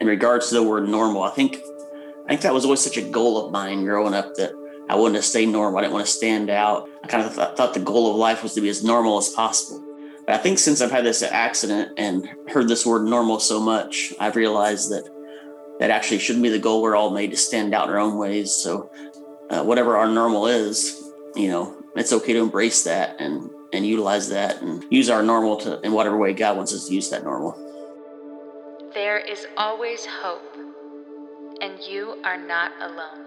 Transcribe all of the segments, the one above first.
in regards to the word normal, I think I think that was always such a goal of mine growing up that I wanted to stay normal. I didn't want to stand out. I kind of th- thought the goal of life was to be as normal as possible. But I think since I've had this accident and heard this word normal so much, I've realized that that actually shouldn't be the goal. We're all made to stand out in our own ways. So, uh, whatever our normal is, you know, it's okay to embrace that and and utilize that and use our normal to in whatever way God wants us to use that normal. There is always hope, and you are not alone.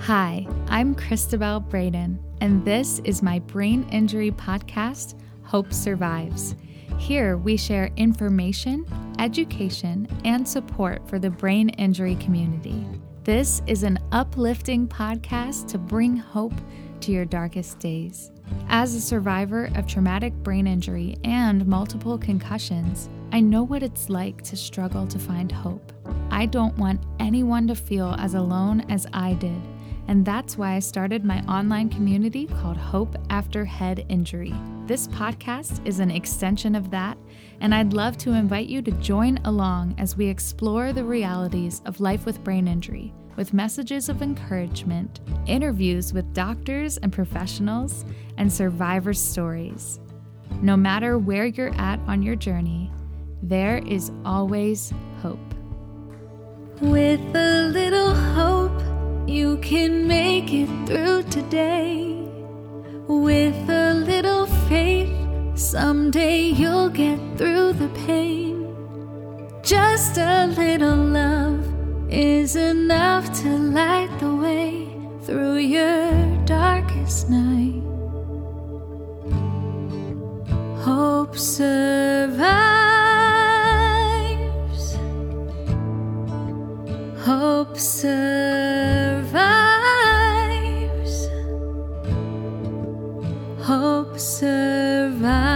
Hi, I'm Cristabelle Braden, and this is my brain injury podcast, Hope Survives. Here we share information, education, and support for the brain injury community. This is an uplifting podcast to bring hope to your darkest days. As a survivor of traumatic brain injury and multiple concussions, I know what it's like to struggle to find hope. I don't want anyone to feel as alone as I did, and that's why I started my online community called Hope After Head Injury. This podcast is an extension of that, and I'd love to invite you to join along as we explore the realities of life with brain injury with messages of encouragement, interviews with doctors and professionals, and survivor stories. No matter where you're at on your journey, there is always hope. With a little hope, you can make it through today. With a little faith, someday you'll get through the pain. Just a little love is enough to light the way through your darkest night. Hope survives. Hope survives. Hope survives.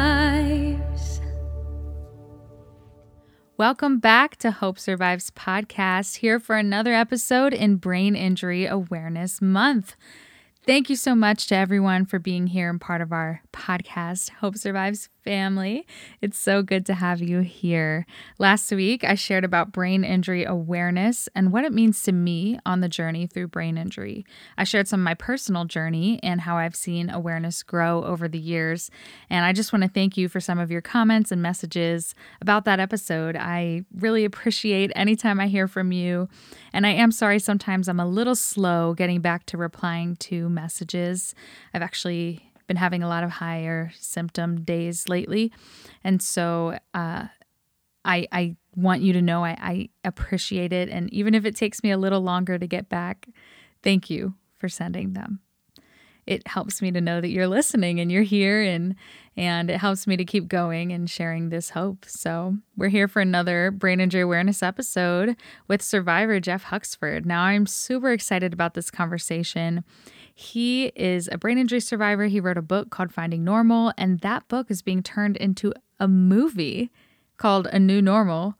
Welcome back to Hope Survives podcast, here for another episode in Brain Injury Awareness Month. Thank you so much to everyone for being here and part of our podcast, Hope Survives family. It's so good to have you here. Last week, I shared about brain injury awareness and what it means to me on the journey through brain injury. I shared some of my personal journey and how I've seen awareness grow over the years. And I just want to thank you for some of your comments and messages about that episode. I really appreciate anytime I hear from you. And I am sorry sometimes I'm a little slow getting back to replying to messages. I've actually been having a lot of higher symptom days lately. And so uh, I, I want you to know I, I appreciate it. And even if it takes me a little longer to get back, thank you for sending them. It helps me to know that you're listening and you're here and and it helps me to keep going and sharing this hope. So, we're here for another brain injury awareness episode with survivor Jeff Huxford. Now, I'm super excited about this conversation he is a brain injury survivor. He wrote a book called Finding Normal, and that book is being turned into a movie called A New Normal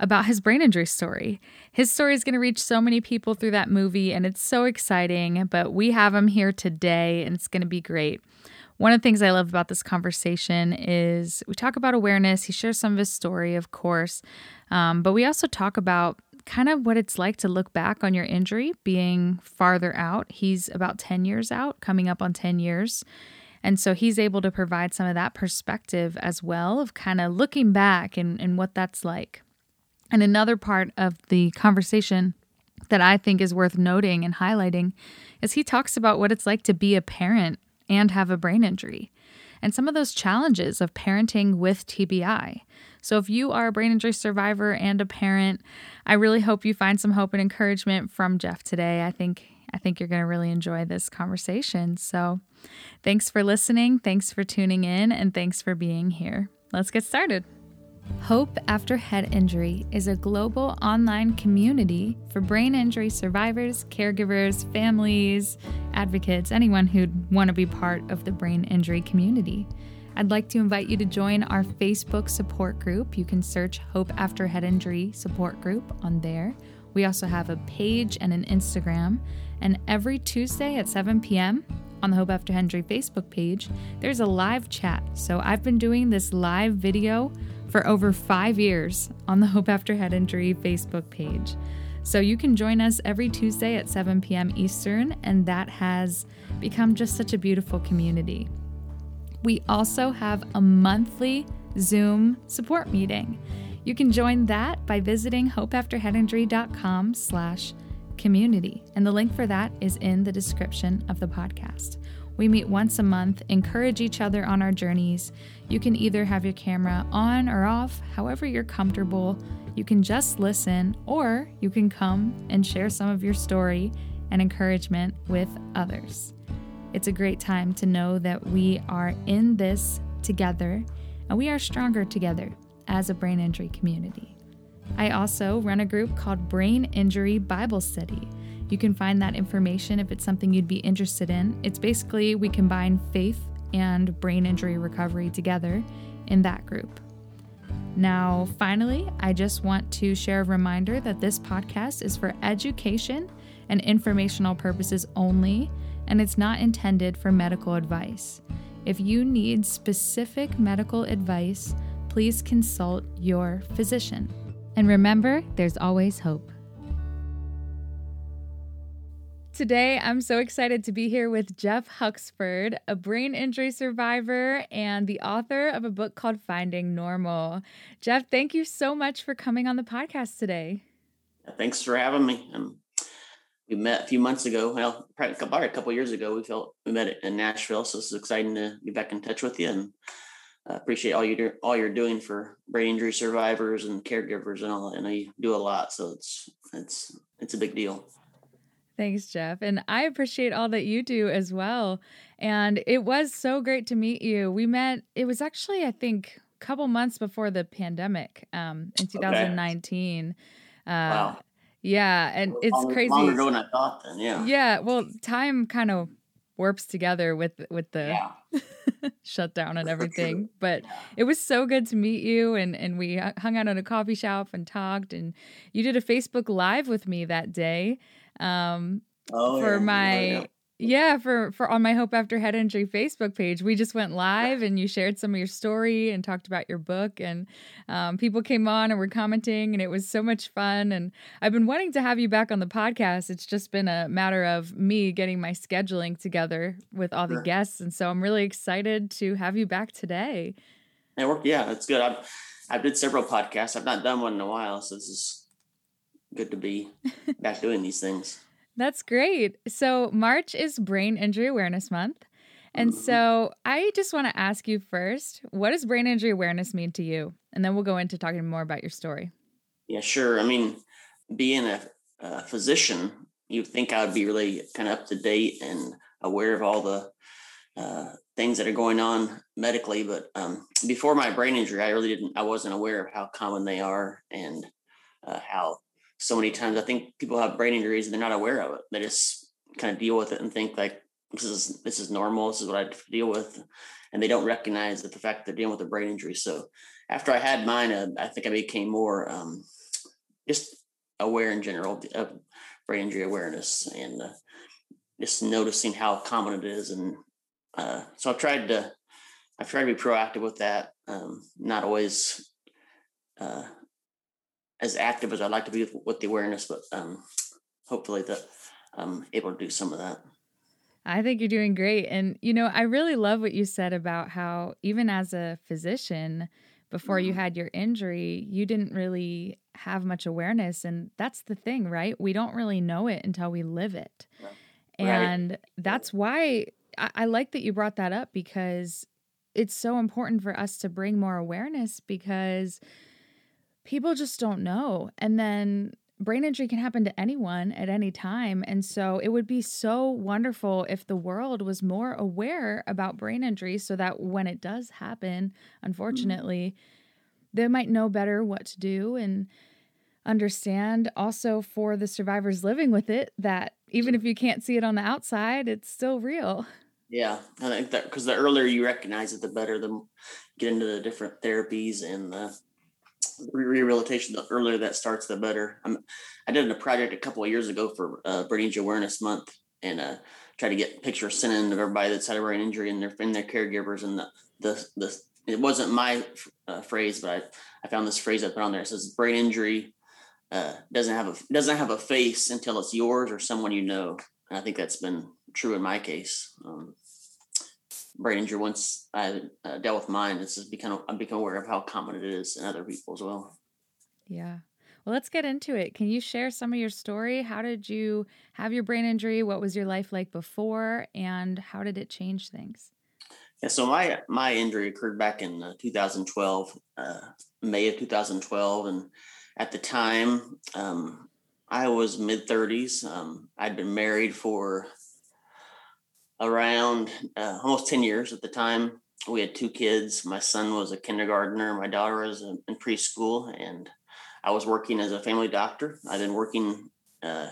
about his brain injury story. His story is going to reach so many people through that movie, and it's so exciting. But we have him here today, and it's going to be great. One of the things I love about this conversation is we talk about awareness. He shares some of his story, of course, um, but we also talk about kind of what it's like to look back on your injury being farther out. He's about 10 years out, coming up on 10 years. And so he's able to provide some of that perspective as well of kind of looking back and, and what that's like. And another part of the conversation that I think is worth noting and highlighting is he talks about what it's like to be a parent and have a brain injury and some of those challenges of parenting with TBI. So, if you are a brain injury survivor and a parent, I really hope you find some hope and encouragement from Jeff today. I think I think you're going to really enjoy this conversation. So, thanks for listening, thanks for tuning in, and thanks for being here. Let's get started. Hope After Head Injury is a global online community for brain injury survivors, caregivers, families, advocates, anyone who'd want to be part of the brain injury community. I'd like to invite you to join our Facebook support group. You can search Hope After Head Injury Support Group on there. We also have a page and an Instagram. And every Tuesday at 7 p.m., on the Hope After Head Injury Facebook page, there's a live chat. So I've been doing this live video for over five years on the Hope After Head Injury Facebook page. So you can join us every Tuesday at 7 p.m. Eastern, and that has become just such a beautiful community. We also have a monthly Zoom support meeting. You can join that by visiting hopeafterheadinjury.com slash community, and the link for that is in the description of the podcast. We meet once a month, encourage each other on our journeys. You can either have your camera on or off, however you're comfortable. You can just listen, or you can come and share some of your story and encouragement with others. It's a great time to know that we are in this together and we are stronger together as a brain injury community. I also run a group called Brain Injury Bible Study. You can find that information if it's something you'd be interested in. It's basically we combine faith and brain injury recovery together in that group. Now, finally, I just want to share a reminder that this podcast is for education and informational purposes only, and it's not intended for medical advice. If you need specific medical advice, please consult your physician. And remember, there's always hope. Today, I'm so excited to be here with Jeff Huxford, a brain injury survivor and the author of a book called Finding Normal. Jeff, thank you so much for coming on the podcast today. Thanks for having me. Um, we met a few months ago. Well, probably a couple years ago. We felt we met in Nashville, so it's exciting to be back in touch with you and uh, appreciate all you do, all you're doing for brain injury survivors and caregivers and all. I know you do a lot, so it's it's it's a big deal. Thanks, Jeff. And I appreciate all that you do as well. And it was so great to meet you. We met, it was actually, I think, a couple months before the pandemic um, in 2019. Okay. Uh, wow. Yeah. And it's longer, crazy. Longer ago than I thought then. Yeah. Yeah. Well, time kind of warps together with with the yeah. shutdown and everything but it was so good to meet you and and we hung out in a coffee shop and talked and you did a facebook live with me that day um, oh, for yeah, my yeah, yeah, for for on my Hope After Head Injury Facebook page. We just went live and you shared some of your story and talked about your book and um, people came on and were commenting and it was so much fun. And I've been wanting to have you back on the podcast. It's just been a matter of me getting my scheduling together with all the guests, and so I'm really excited to have you back today. It worked. Yeah, it's good. I've I've did several podcasts. I've not done one in a while, so this is good to be back doing these things. That's great. So, March is Brain Injury Awareness Month. And mm-hmm. so, I just want to ask you first what does brain injury awareness mean to you? And then we'll go into talking more about your story. Yeah, sure. I mean, being a, a physician, you'd think I would be really kind of up to date and aware of all the uh, things that are going on medically. But um, before my brain injury, I really didn't, I wasn't aware of how common they are and uh, how so many times I think people have brain injuries and they're not aware of it. They just kind of deal with it and think like this is this is normal. This is what I deal with, and they don't recognize that the fact that they're dealing with a brain injury. So after I had mine, uh, I think I became more um, just aware in general of brain injury awareness and uh, just noticing how common it is. And uh, so I've tried to I've tried to be proactive with that. Um, not always uh, as active as I'd like to be with, with the awareness, but um, hopefully that I'm able to do some of that. I think you're doing great. And, you know, I really love what you said about how, even as a physician, before mm-hmm. you had your injury, you didn't really have much awareness. And that's the thing, right? We don't really know it until we live it. Right. And that's why I, I like that you brought that up because it's so important for us to bring more awareness because people just don't know. And then brain injury can happen to anyone at any time. And so it would be so wonderful if the world was more aware about brain injury so that when it does happen, unfortunately, mm-hmm. they might know better what to do and understand also for the survivors living with it that even if you can't see it on the outside, it's still real. Yeah, I think that because the earlier you recognize it, the better. The get into the different therapies and the rehabilitation, the earlier that starts, the better. I'm, I did a project a couple of years ago for uh, Brain Injury Awareness Month, and uh, try to get pictures sent in of everybody that's had a brain injury and their and their caregivers, and the the the it wasn't my uh, phrase, but I, I found this phrase I put on there. It says brain injury uh, doesn't have a doesn't have a face until it's yours or someone you know. And I think that's been true in my case. Um, brain injury. Once I uh, dealt with mine, this just become I'm become aware of how common it is in other people as well. Yeah. Well, let's get into it. Can you share some of your story? How did you have your brain injury? What was your life like before, and how did it change things? Yeah, so my my injury occurred back in uh, 2012, uh, May of 2012, and at the time um, I was mid 30s. Um, I'd been married for around uh, almost 10 years at the time. We had two kids. My son was a kindergartner. My daughter was in preschool, and I was working as a family doctor. I've been working uh,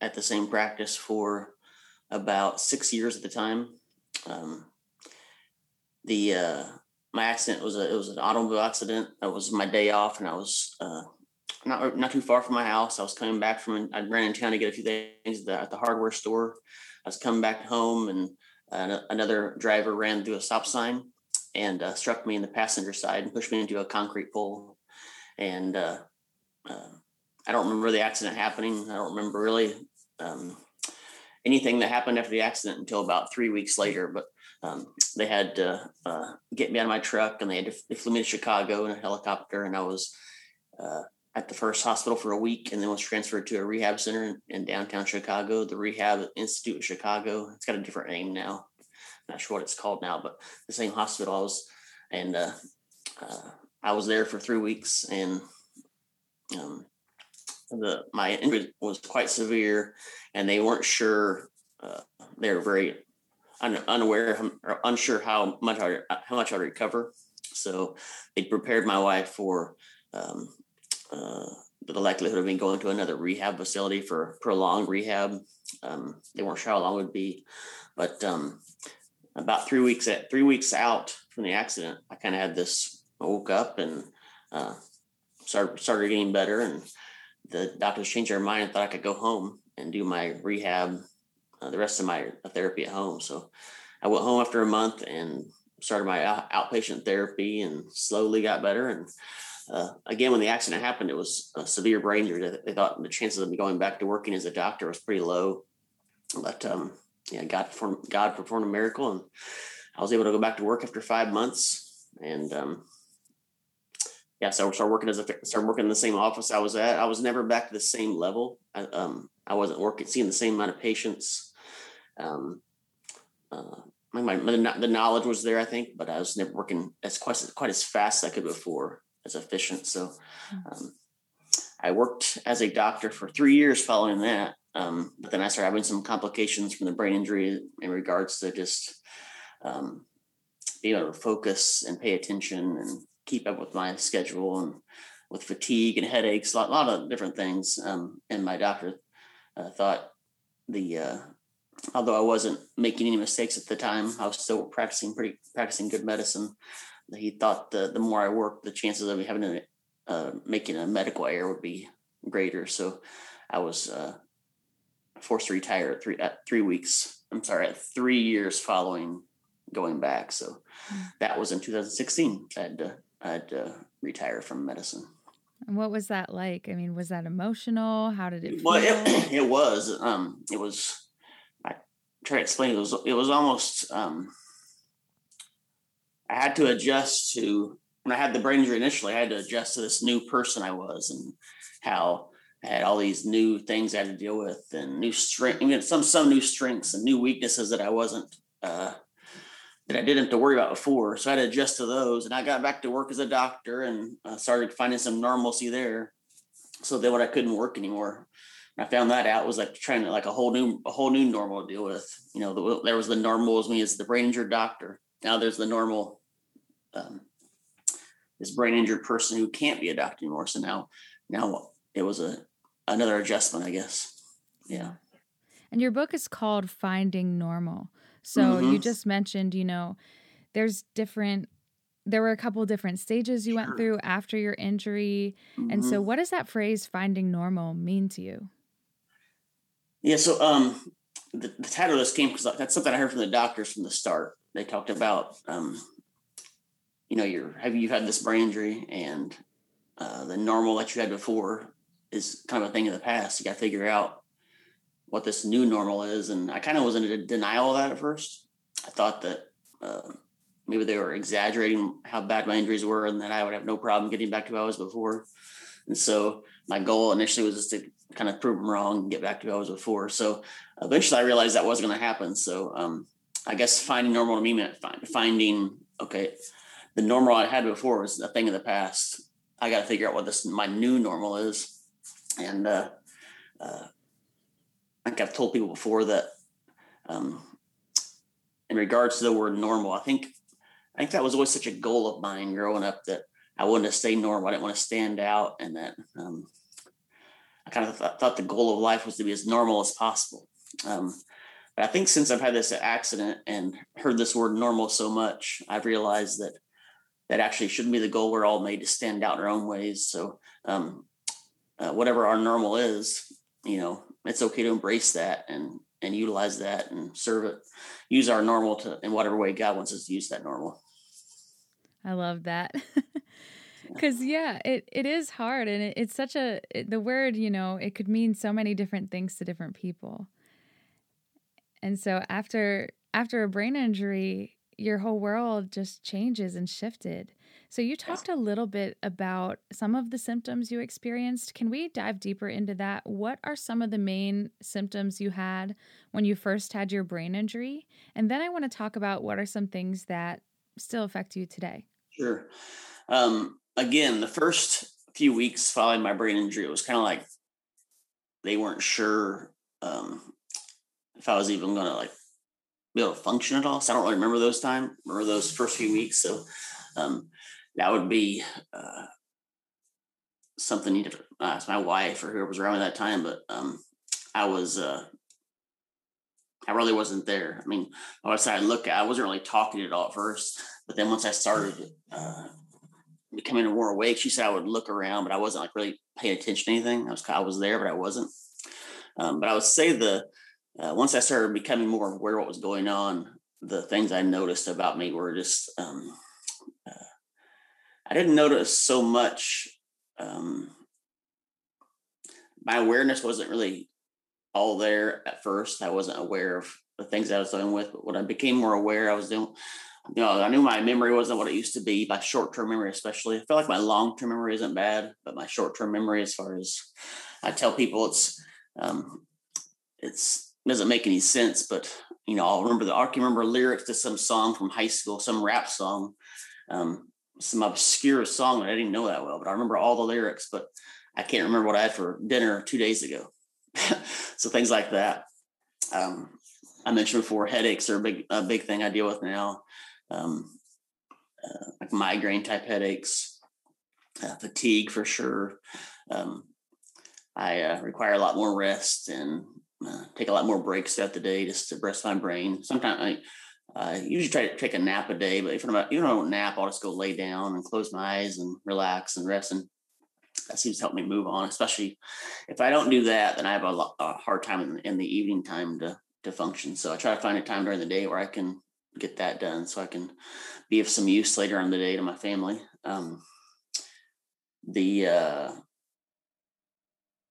at the same practice for about six years at the time. Um, the uh, my accident was a it was an automobile accident. It was my day off, and I was uh, not not too far from my house. I was coming back from I ran in town to get a few things at the, at the hardware store. I was coming back home, and uh, another driver ran through a stop sign and uh, struck me in the passenger side and pushed me into a concrete pole. And uh, uh, I don't remember the accident happening. I don't remember really um, anything that happened after the accident until about three weeks later. But um, they had to uh, get me out of my truck and they had to, they flew me to Chicago in a helicopter, and I was uh, at the first hospital for a week and then was transferred to a rehab center in, in, downtown Chicago, the Rehab Institute of Chicago. It's got a different name now. I'm not sure what it's called now, but the same hospital I was, and uh, uh, I was there for three weeks and um, the my injury was quite severe and they weren't sure. Uh, they were very un, unaware or unsure how much I, how much I'd recover. So they prepared my wife for um, uh, the likelihood of me going to another rehab facility for prolonged rehab. Um, they weren't sure how long it would be, but um, about three weeks at three weeks out from the accident, I kind of had this. I woke up and uh, started started getting better, and the doctors changed their mind and thought I could go home and do my rehab, uh, the rest of my therapy at home. So I went home after a month and started my outpatient therapy, and slowly got better and uh, again, when the accident happened, it was a severe brain injury. They thought the chances of me going back to working as a doctor was pretty low. But um, yeah, God performed, God performed a miracle, and I was able to go back to work after five months. And um, yeah, so I started working as a started working in the same office I was at. I was never back to the same level. I, um, I wasn't working seeing the same amount of patients. Um, uh, my, my, the knowledge was there, I think, but I was never working as quite quite as fast as I could before as efficient. So hmm. um, I worked as a doctor for three years following that. Um, but then I started having some complications from the brain injury in regards to just um, being able to focus and pay attention and keep up with my schedule and with fatigue and headaches, a lot, lot of different things. Um, and my doctor uh, thought the, uh, although I wasn't making any mistakes at the time, I was still practicing pretty practicing good medicine he thought the the more I worked, the chances of me having a uh, making a medical error would be greater. So I was uh, forced to retire at three at three weeks. I'm sorry, at three years following going back. So mm. that was in 2016. I had to I had to retire from medicine. And what was that like? I mean, was that emotional? How did it feel? Well, it, it was. Um, it was. I try to explain. It was. It was almost. Um, I had to adjust to when I had the brain injury initially. I had to adjust to this new person I was and how I had all these new things I had to deal with and new strength, even some some new strengths and new weaknesses that I wasn't uh, that I didn't have to worry about before. So I had to adjust to those. And I got back to work as a doctor and uh, started finding some normalcy there. So then when I couldn't work anymore, I found that out was like trying to like a whole new a whole new normal to deal with. You know, the, there was the normal as me as the brain injured doctor. Now there's the normal um, this brain injured person who can't be a doctor anymore. So now, now it was a another adjustment, I guess. Yeah. And your book is called Finding Normal. So mm-hmm. you just mentioned, you know, there's different there were a couple different stages you sure. went through after your injury. Mm-hmm. And so mm-hmm. what does that phrase finding normal mean to you? Yeah, so um the, the title of this came because that's something I heard from the doctors from the start. They talked about um you know, you're have you had this brain injury and uh, the normal that you had before is kind of a thing of the past. You got to figure out what this new normal is. And I kind of was in denial of that at first. I thought that uh, maybe they were exaggerating how bad my injuries were and that I would have no problem getting back to who I was before. And so my goal initially was just to kind of prove them wrong and get back to who I was before. So eventually I realized that wasn't going to happen. So um, I guess finding normal to me meant finding, okay, the normal I had before was a thing of the past. I got to figure out what this my new normal is. And uh, uh, I think I've told people before that um, in regards to the word normal, I think I think that was always such a goal of mine growing up that I wanted to stay normal. I didn't want to stand out, and that um, I kind of th- thought the goal of life was to be as normal as possible. Um, but I think since I've had this accident and heard this word normal so much, I've realized that that actually shouldn't be the goal. We're all made to stand out in our own ways. So um, uh, whatever our normal is, you know, it's okay to embrace that and and utilize that and serve it. Use our normal to in whatever way God wants us to use that normal. I love that. Cause yeah, it, it is hard and it, it's such a it, the word you know it could mean so many different things to different people. And so after after a brain injury, your whole world just changes and shifted. So, you talked a little bit about some of the symptoms you experienced. Can we dive deeper into that? What are some of the main symptoms you had when you first had your brain injury? And then I want to talk about what are some things that still affect you today. Sure. Um, again, the first few weeks following my brain injury, it was kind of like they weren't sure um, if I was even going to like be able to function at all. So I don't really remember those time, remember those first few weeks. So um, that would be uh, something you to ask my wife or whoever was around at that time. But um, I was, uh, I really wasn't there. I mean, I I look, I wasn't really talking at all at first, but then once I started uh, becoming more awake, she said I would look around, but I wasn't like really paying attention to anything. I was, I was there, but I wasn't. Um, but I would say the uh, once I started becoming more aware of what was going on, the things I noticed about me were just um, uh, I didn't notice so much. Um, my awareness wasn't really all there at first. I wasn't aware of the things I was dealing with, but when I became more aware, I was doing. You know, I knew my memory wasn't what it used to be. My short-term memory, especially, I feel like my long-term memory isn't bad, but my short-term memory, as far as I tell people, it's um, it's doesn't make any sense. But you know, I'll remember the I can remember lyrics to some song from high school, some rap song, um, some obscure song that I didn't know that well, but I remember all the lyrics, but I can't remember what I had for dinner two days ago. so things like that. Um, I mentioned before, headaches are a big, a big thing I deal with now. Um, uh, like migraine type headaches, uh, fatigue for sure. Um, I uh, require a lot more rest and uh, take a lot more breaks throughout the day just to rest my brain. Sometimes I, I usually try to take a nap a day, but if I'm not, you don't nap, I'll just go lay down and close my eyes and relax and rest. And that seems to help me move on, especially if I don't do that, then I have a, lot, a hard time in, in, the evening time to, to function. So I try to find a time during the day where I can get that done so I can be of some use later on the day to my family. Um, the, uh,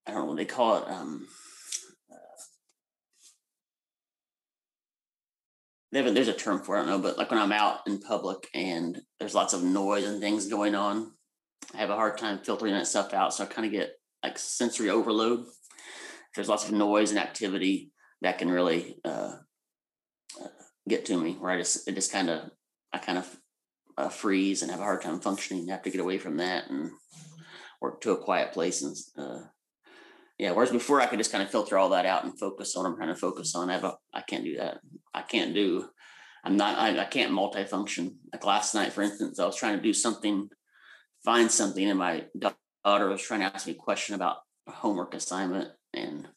I don't know what they call it. Um, there's a term for it, I don't know, but like when I'm out in public and there's lots of noise and things going on, I have a hard time filtering that stuff out. So I kind of get like sensory overload. If there's lots of noise and activity that can really uh, uh, get to me, where I just it just kind of I kind of uh, freeze and have a hard time functioning. I have to get away from that and work to a quiet place and uh, yeah. Whereas before I could just kind of filter all that out and focus on what I'm trying to focus on. I I can't do that. I can't do. I'm not. I, I can't multifunction. Like last night, for instance, I was trying to do something, find something, and my daughter was trying to ask me a question about a homework assignment, and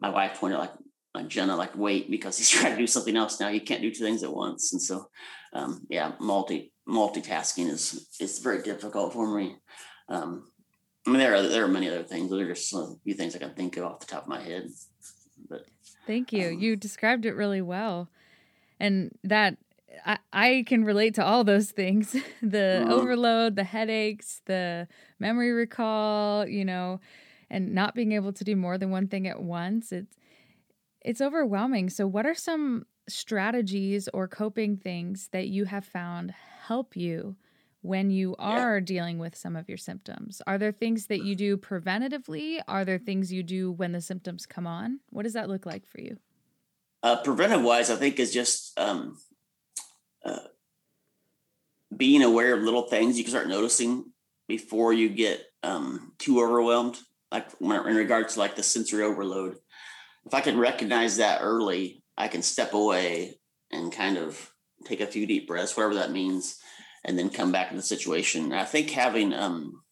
my wife pointed like, like Jenna, like wait because he's trying to do something else now. You can't do two things at once, and so um, yeah, multi multitasking is is very difficult for me. Um, I mean, there are there are many other things. Those are just a few things I can think of off the top of my head. But thank you. Um, you described it really well, and that I, I can relate to all those things the Mhm. overload, the headaches, the memory recall, you know, and not being able to do more than one thing at once. It's it's overwhelming. So what are some strategies or coping things that you have found help you when you Yeah. are dealing with some of your symptoms? Are there things that you do preventatively? Are there things you do when the symptoms come on? What does that look like for you? Uh, preventive wise, I think is just um, uh, being aware of little things you can start noticing before you get um, too overwhelmed. Like in regards to like the sensory overload, if I can recognize that early, I can step away and kind of take a few deep breaths, whatever that means, and then come back to the situation. And I think having, um,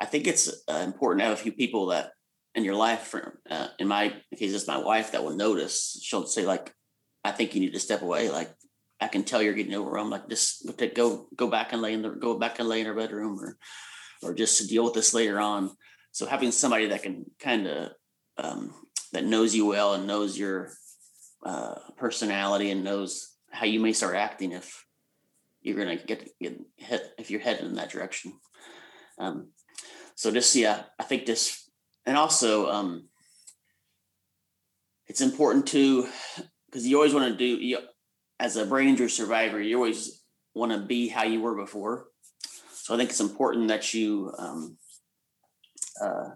I think it's uh, important to have a few people that in your life, uh, in my case, it's my wife that will notice. She'll say like, "I think you need to step away." Like, I can tell you're getting overwhelmed. Like, just go go back and lay in the go back and lay in her bedroom, or or just to deal with this later on. So having somebody that can kind of um, that knows you well and knows your uh, personality and knows how you may start acting if you're going to get get hit if you're headed in that direction. Um, so just yeah, I think this and also um, it's important to because you always want to do you, as a brain injury survivor you always want to be how you were before so i think it's important that you um, uh,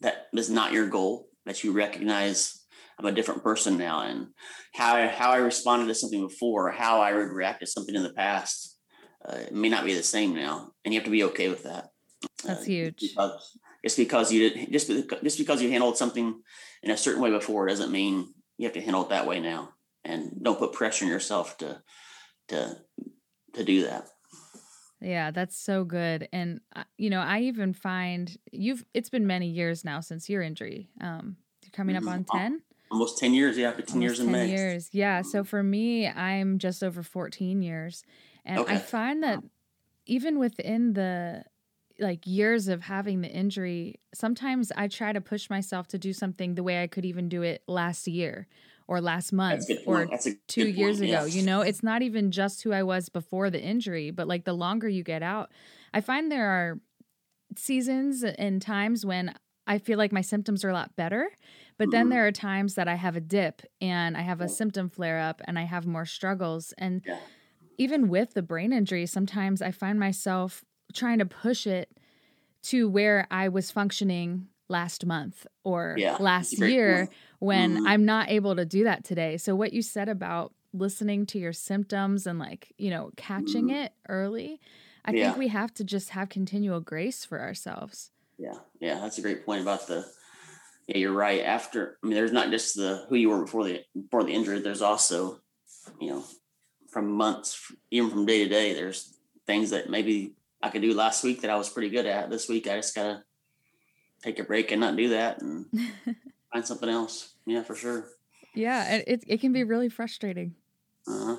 that is not your goal that you recognize i'm a different person now and how I, how i responded to something before how i would react to something in the past uh, it may not be the same now and you have to be okay with that That's Uh, huge. because just because you did just just because you handled something in a certain way before doesn't mean you have to handle it that way now and don't put pressure on yourself to to to do that Yeah, that's so good. And uh, you know, I even find you've it's been many years now since your injury. Um you're coming up Mhm. on Oh, 10? Almost 10 years yeah 15 Almost years in 10 may years. Yeah, so mm. for me, I'm just over 14 years. And I find that even within the like years of having the injury, sometimes I try to push myself to do something the way I could even do it last year or last month that's a good or point that's a two years point, ago. yeah. You know, it's not even just who I was before the injury, but like the longer you get out, I find there are seasons and times when I feel like my symptoms are a lot better. But then Mhm. there are times that I have a dip and I have a symptom flare up and I have more struggles. And Yeah. even with the brain injury, sometimes I find myself trying to push it to where I was functioning last month or Yeah, last year when Mhm. I'm not able to do that today. So what you said about listening to your symptoms and like, you know, catching Mhm. it early, I Yeah. think we have to just have continual grace for ourselves. yeah yeah that's a great point about the yeah you're right. After i mean there's not just the who you were before the before the injury there's also you know from months even from day to day there's things that maybe i could do last week that i was pretty good at. This week i just gotta take a break and not do that and find something else. Yeah for sure. Yeah, and it it can be really frustrating. uh-huh.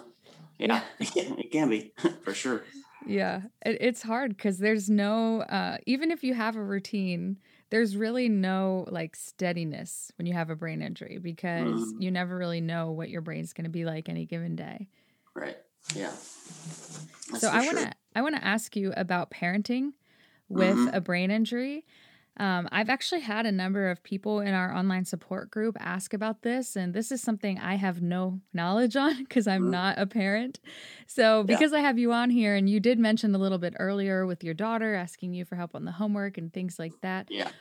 yeah, it can be for sure. Yeah, it, it's hard because there's no, uh, even if you have a routine, there's really no like steadiness when you have a brain injury because Mhm. you never really know what your brain's going to be like any given day. right yeah That's so I want sure. to I want to ask you about parenting with Mhm. a brain injury. Um, I've actually had a number of people in our online support group ask about this, and this is something I have no knowledge on because I'm Mhm. not a parent. So, Yeah. because I have you on here, and you did mention a little bit earlier with your daughter asking you for help on the homework and things like that. yeah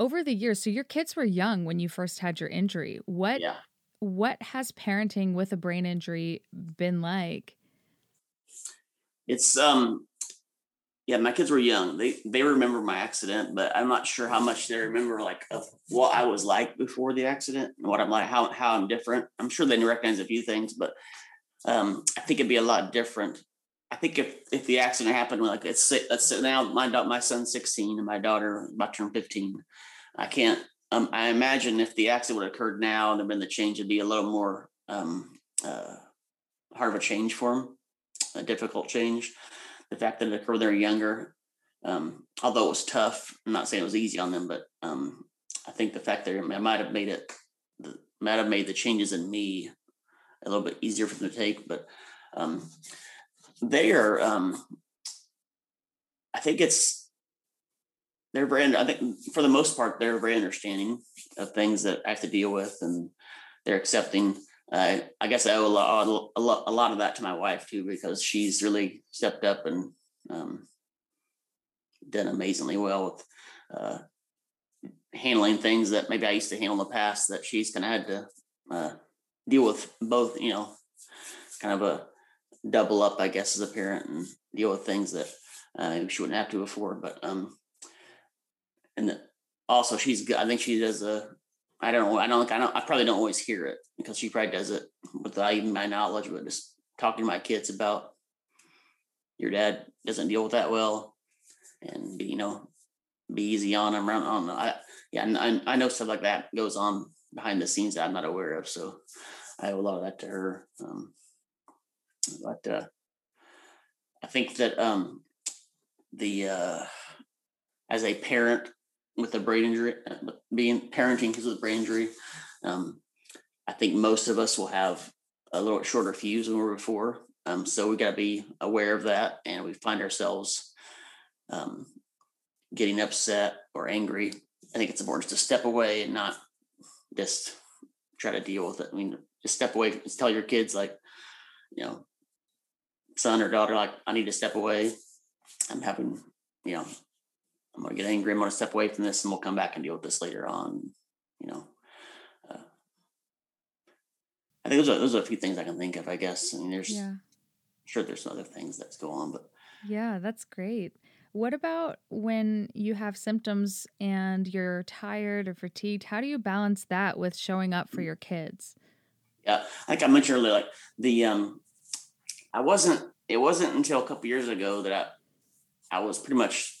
Over the years, so your kids were young when you first had your injury. What yeah what has parenting with a brain injury been like? It's um yeah, my kids were young. They they remember my accident, but I'm not sure how much they remember like of what I was like before the accident and what I'm like, how how I'm different. I'm sure they recognize a few things, but um I think it'd be a lot different. I think if if the accident happened like it's let's say now my da- my son's 16 and my daughter about turn 15. I can't um I imagine if the accident would have occurred now and there been the change, it'd be a little more um uh hard of a change for them, a difficult change the fact that it occurred they're younger, um, although it was tough, I'm not saying it was easy on them, but um, I think the fact that it might have made it, might have made the changes in me a little bit easier for them to take. But um, they are, um, I think it's they're very. I think for the most part, they're very understanding of things that I have to deal with, and they're accepting. Uh, I guess I owe a lot, a lot, a lot of that to my wife too, because she's really stepped up and um, done amazingly well with uh, handling things that maybe I used to handle in the past that she's kind of had to uh, deal with both, you know, kind of a double up, I guess, as a parent and deal with things that uh, she wouldn't have to before. But, um, and the, also she's good. I think she does a, I don't know. I don't, I don't, I probably don't always hear it because she probably does it without even my knowledge, but just talking to my kids about your dad doesn't deal with that well and be, you know, be easy on him. Around on, I, yeah, I, I know stuff like that goes on behind the scenes that I'm not aware of. So I owe a lot of that to her. Um, but uh, I think that um, the uh, as a parent with a brain injury, uh, being parenting because of the brain injury, um, I think most of us will have a little shorter fuse than we were before. Um, so we got to be aware of that, and we find ourselves um, getting upset or angry. I think it's important to step away and not just try to deal with it. I mean, just step away. Just tell your kids, like, you know, son or daughter, like, I need to step away. I'm having, you know, I'm going to get angry. I'm going to step away from this and we'll come back and deal with this later on. You know, uh, I think those are, those are a few things I can think of, I guess. I mean, there's, yeah. sure there's other things that go on, but. Yeah, that's great. What about when you have symptoms and you're tired or fatigued? How do you balance that with showing up for your kids? Yeah, like I mentioned earlier, like the um, I wasn't. It wasn't until a couple years ago that I, I was pretty much.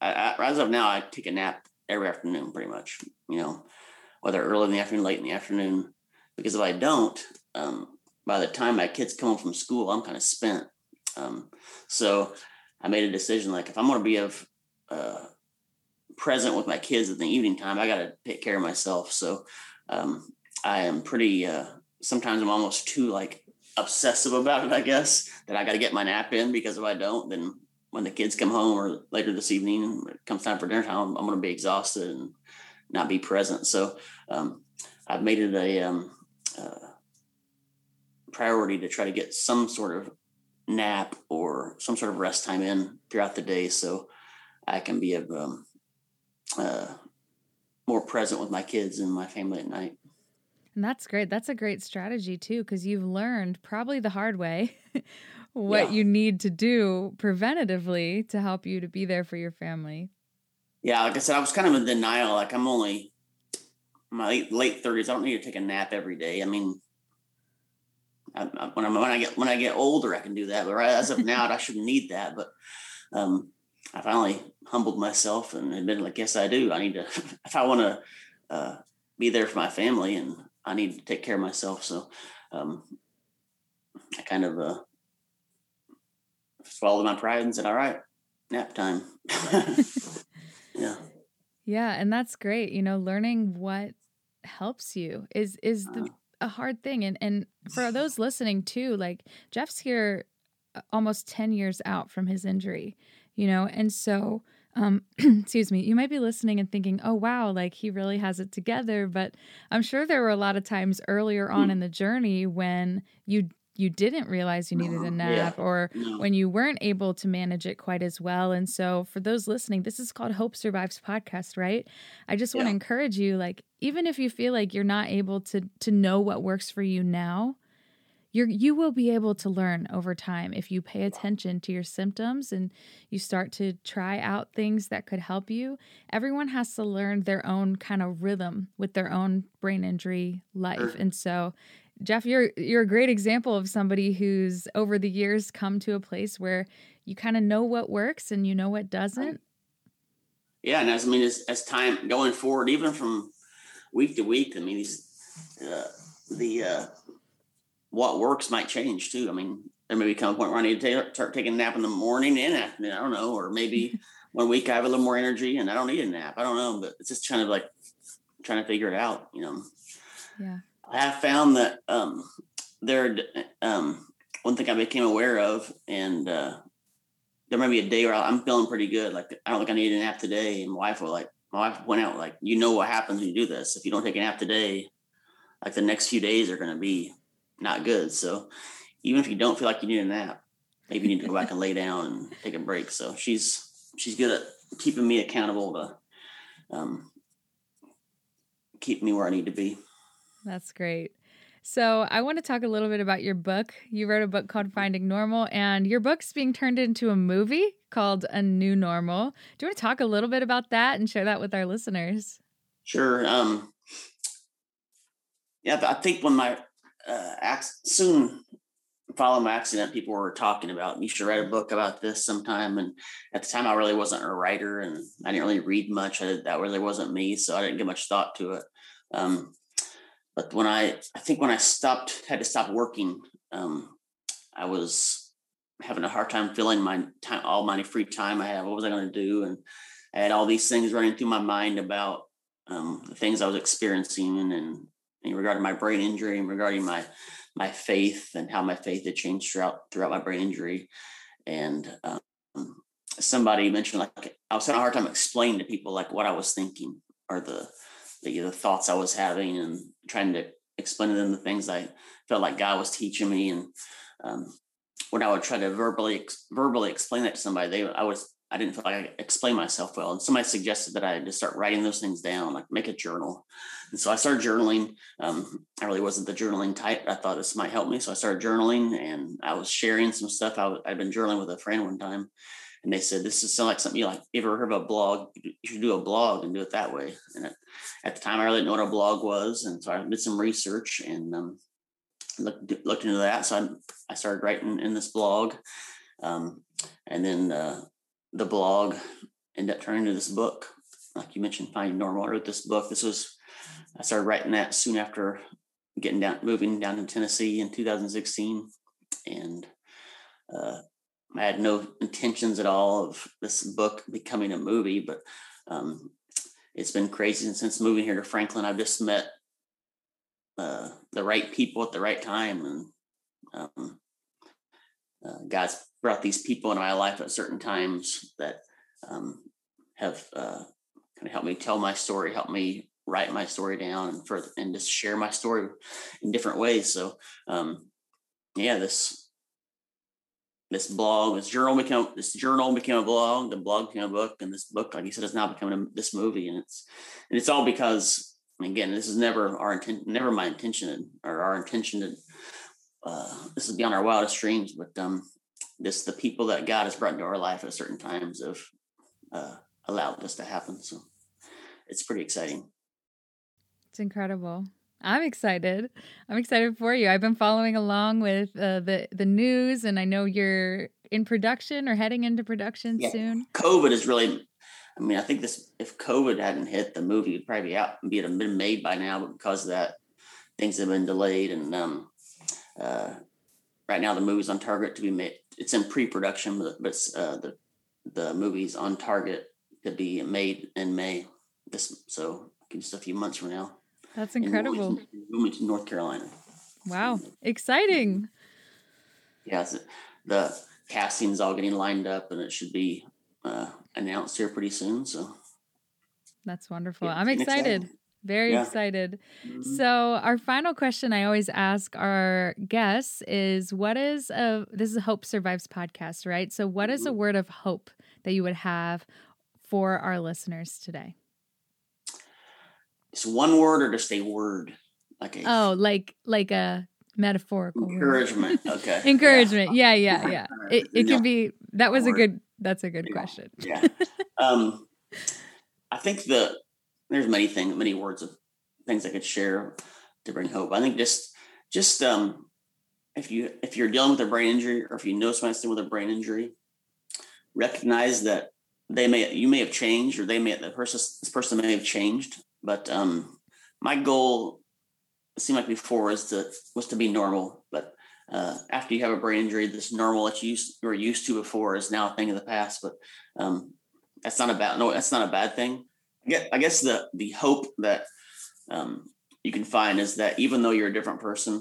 As of now, I take a nap every afternoon, pretty much. You know, whether early in the afternoon, late in the afternoon, because if I don't, um, by the time my kids come home from school, I'm kind of spent. Um, so I made a decision like if I'm going to be of uh, present with my kids in the evening time, I got to take care of myself. So um, I am pretty. Uh, sometimes I'm almost too like obsessive about it. I guess that I got to get my nap in because if I don't, then when the kids come home or later this evening, it comes time for dinner time, I'm going to be exhausted and not be present. So um, I've made it a um, uh, priority to try to get some sort of nap or some sort of rest time in throughout the day so I can be a, um, uh, more present with my kids and my family at night. And that's great. That's a great strategy too, because you've learned probably the hard way what yeah. you need to do preventatively to help you to be there for your family. Yeah, like I said, I was kind of in denial. Like I'm only my late, late 30s. I don't need to take a nap every day. I mean, I, when, i when I get when I get older, I can do that. But right as of now, I shouldn't need that. But um, I finally humbled myself and admitted, like, yes, I do. I need to if I want to uh, be there for my family, and I need to take care of myself. So um, I kind of uh, swallowed my pride and said, "All right, nap time." yeah. Yeah, and that's great. You know, learning what helps you is is the uh a hard thing and and for those listening too like jeff's here uh, almost 10 years out from his injury you know and so um excuse me you might be listening and thinking oh wow like he really has it together but i'm sure there were a lot of times earlier on mm. in the journey when you you didn't realize you needed a nap yeah. or when you weren't able to manage it quite as well. And so for those listening, this is called Hope Survives podcast, right? I just yeah. want to encourage you like even if you feel like you're not able to to know what works for you now, you're you will be able to learn over time if you pay attention to your symptoms and you start to try out things that could help you. Everyone has to learn their own kind of rhythm with their own brain injury life. And so Jeff, you're you're a great example of somebody who's over the years come to a place where you kind of know what works and you know what doesn't. Yeah, and as I mean, as, as time going forward, even from week to week, I mean, these uh, the uh, what works might change too. I mean, there may become a point where I need to take, start taking a nap in the morning and afternoon. I don't know, or maybe one week I have a little more energy and I don't need a nap. I don't know, but it's just kind of like trying to figure it out. You know. Yeah. I have found that um, there, um, one thing I became aware of, and uh, there might be a day where I'm feeling pretty good. Like I don't think I need a nap today. And my wife will like, my wife went out like, you know what happens when you do this. If you don't take a nap today, like the next few days are going to be not good. So even if you don't feel like you need a nap, maybe you need to go back and lay down and take a break. So she's she's good at keeping me accountable to um, keep me where I need to be. That's great. So, I want to talk a little bit about your book. You wrote a book called Finding Normal, and your book's being turned into a movie called A New Normal. Do you want to talk a little bit about that and share that with our listeners? Sure. Um, yeah, I think when my uh, soon following my accident, people were talking about you should write a book about this sometime. And at the time, I really wasn't a writer, and I didn't really read much. I, that really wasn't me, so I didn't give much thought to it. Um, but when I, I think when I stopped, had to stop working, um, I was having a hard time filling my time, all my free time I had. What was I going to do? And I had all these things running through my mind about um, the things I was experiencing and, and, and regarding my brain injury and regarding my my faith and how my faith had changed throughout throughout my brain injury. And um, somebody mentioned like I was having a hard time explaining to people like what I was thinking or the the, the thoughts I was having and trying to explain to them the things I felt like God was teaching me. And um, when I would try to verbally verbally explain that to somebody, they I was I didn't feel like I explained myself well. And somebody suggested that I just start writing those things down, like make a journal. And so I started journaling. Um, I really wasn't the journaling type. I thought this might help me. So I started journaling and I was sharing some stuff. I'd been journaling with a friend one time. And they said, this is like something you like. Ever heard of a blog? You should do a blog and do it that way. And at the time, I really didn't know what a blog was. And so I did some research and um, looked, looked into that. So I, I started writing in this blog. Um, and then uh, the blog ended up turning into this book. Like you mentioned, Finding Normal. Wrote this book. This was, I started writing that soon after getting down, moving down to Tennessee in 2016. And uh, I had no intentions at all of this book becoming a movie, but um, it's been crazy. And since moving here to Franklin, I've just met uh, the right people at the right time. And um, uh, God's brought these people into my life at certain times that um, have uh, kind of helped me tell my story, helped me write my story down and further and just share my story in different ways. So um, yeah, this this blog, this journal became this journal became a blog, the blog became a book, and this book, like you said, is now becoming a, this movie, and it's and it's all because again, this is never our intent, never my intention or our intention to. Uh, this is beyond our wildest dreams, but um, this the people that God has brought into our life at certain times have uh, allowed this to happen. So it's pretty exciting. It's incredible. I'm excited. I'm excited for you. I've been following along with uh, the the news, and I know you're in production or heading into production yeah. soon. COVID is really. I mean, I think this if COVID hadn't hit, the movie would probably be out and be been made by now. But because of that, things have been delayed, and um, uh, right now the movie's on target to be made. It's in pre-production, but, but uh, the the movie's on target to be made in May. This so just a few months from now. That's incredible. In Wilmington, North Carolina. Wow, exciting. Yeah, the casting's all getting lined up, and it should be uh, announced here pretty soon. So that's wonderful. Yeah, I'm excited. Very yeah. excited. Mm-hmm. So, our final question I always ask our guests is what is a this is a Hope Survives podcast, right? So, what is a mm-hmm. word of hope that you would have for our listeners today? It's one word or just a word? Like a oh, like like a metaphorical encouragement. Word. Okay. encouragement. Yeah, yeah, yeah. yeah. It it can be. That was a good. That's a good question. Yeah. um, I think the there's many things, many words of things I could share to bring hope. I think just just um, if you if you're dealing with a brain injury or if you know someone's dealing with a brain injury, recognize that they may you may have changed or they may the person this person may have changed but um, my goal it seemed like before was to was to be normal. But uh, after you have a brain injury, this normal that you, used, were used to before is now a thing of the past. But um, that's not a bad no, that's not a bad thing. I guess, I guess the the hope that um, you can find is that even though you're a different person,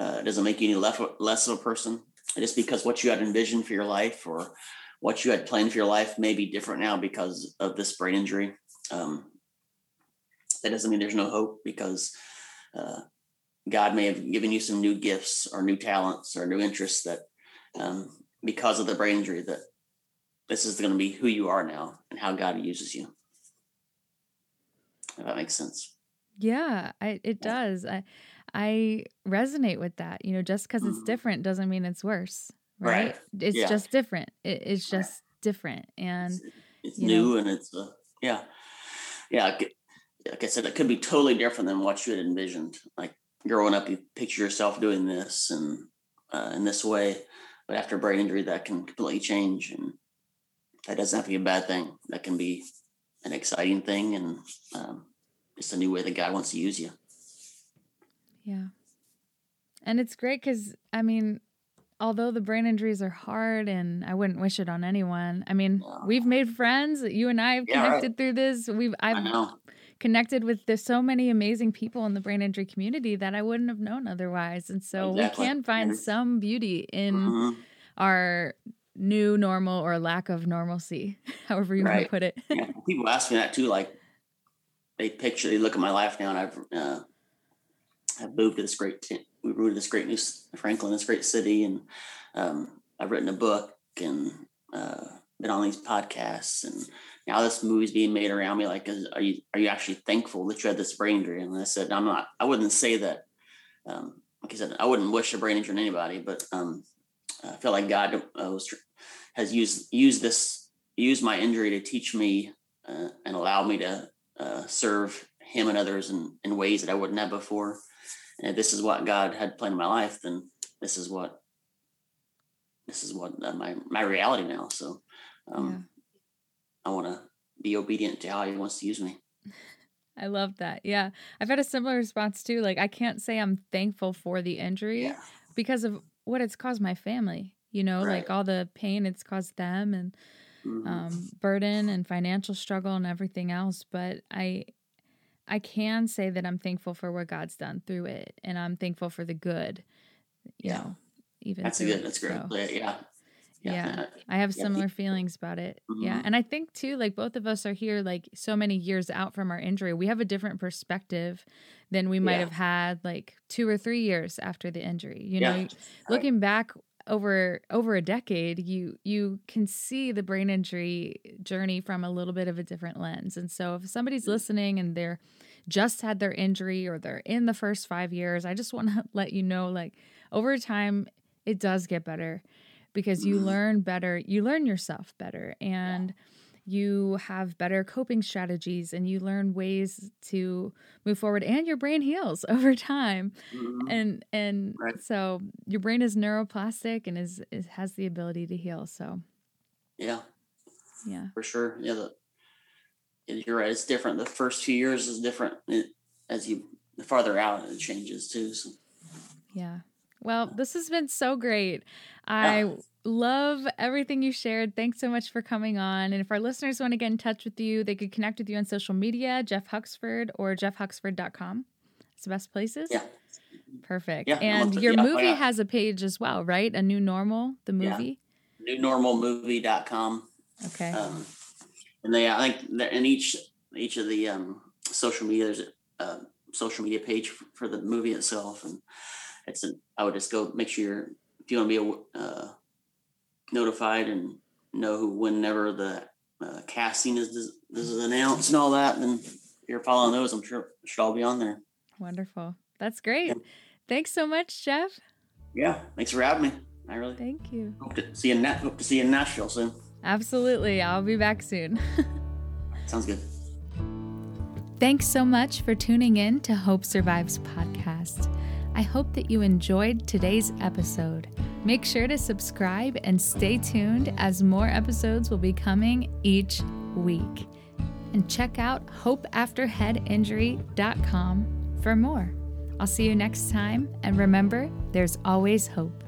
Uh, it doesn't make you any less, less of a person. Just because what you had envisioned for your life or what you had planned for your life may be different now because of this brain injury. Um, that doesn't mean there's no hope because uh, God may have given you some new gifts or new talents or new interests that, um, because of the brain injury, that this is going to be who you are now and how God uses you. If that makes sense. Yeah, I, it does. I I resonate with that. You know, just because it's Mhm. different doesn't mean it's worse, right? Right. It's Yeah. just different. It, it's just different, and It's, it's new and it's uh, yeah, yeah. Like I said, it could be totally different than what you had envisioned. Like growing up, you picture yourself doing this and uh, in this way, but after brain injury, that can completely change, and that doesn't have to be a bad thing. That can be an exciting thing, and um, it's a new way that God wants to use you. yeah, and it's great because I mean, although the brain injuries are hard, and I wouldn't wish it on anyone. I mean, we've made friends. You and I have Yeah, right. connected through this. We've I I've know. Connected with there's so many amazing people in the brain injury community that I wouldn't have known otherwise. And so Exactly. we can find some beauty in Mhm. our new normal or lack of normalcy, however you want to put it. yeah, people ask me that too. Like they picture, they look at my life now, and I've uh, I've moved to this great, we moved to this great new Franklin, this great city, and um, I've written a book and uh, been on these podcasts, and now this movie's being made around me. Like, is, are you are you actually thankful that you had this brain injury? And I said, I'm not. I wouldn't say that. Um, like I said, I wouldn't wish a brain injury on anybody, but um, I feel like God uh, was has used used this used my injury to teach me uh, and allow me to uh, serve Him and others in, in ways that I wouldn't have before. And if this is what God had planned in my life, then this is what this is what uh, my my reality now. So um, I want to be obedient to how He wants to use me. I love that. Yeah. I've had a similar response too. Like, I can't say I'm thankful for the injury because of what it's caused my family, you know, Right. like all the pain it's caused them and Mhm. um, burden and financial struggle and everything else. But I, I can say that I'm thankful for what God's done through it, and I'm thankful for the good. You Yeah. know, even that's a good. That's great. so, Yeah. Yeah. Yeah. I have similar pe- feelings about it. Yeah, Mhm. and I think too, like both of us are here, like so many years out from our injury, we have a different perspective than we might Yeah. have had like two or three years after the injury. You Yeah. know, looking back over over a decade you you can see the brain injury journey from a little bit of a different lens and so if somebody's listening and they're just had their injury or they're in the first five years i just want to let you know like over time it does get better because you Mhm. learn better you learn yourself better and you have better coping strategies and you learn ways to move forward and your brain heals over time Mhm. and and Right. so your brain is neuroplastic and is, is has the ability to heal so yeah. yeah for sure. Yeah, the, you're right. It's different. The first few years is different it, as you the farther out it changes too. So yeah well this has been so great. I love everything you shared. Thanks so much for coming on. And if our listeners want to get in touch with you they could connect with you on social media jeff huxford or jeffhuxford.com it's the best places. Yeah, perfect. Yeah, and your yeah, movie yeah. has a page as well right? A new normal the movie? Yeah. movie newnormalmovie.com. okay. Um, and they, I think, in each each of the um, social media, there's a uh, social media page for, for the movie itself, and it's. I would just go make sure you're, if you want to be uh, notified and know who whenever the uh, casting is this is announced and all that, then you're following those, I'm sure it should all be on there. wonderful that's great Yeah. thanks so much jeff Yeah, thanks for having me. I really thank you hope to see you in hope to see you in Nashville soon. Absolutely. I'll be back soon. Sounds good. Thanks so much for tuning in to Hope Survives podcast. I hope that you enjoyed today's episode. Make sure to subscribe and stay tuned as more episodes will be coming each week. And check out hopeafterheadinjury.com for more. I'll see you next time, and remember, there's always hope.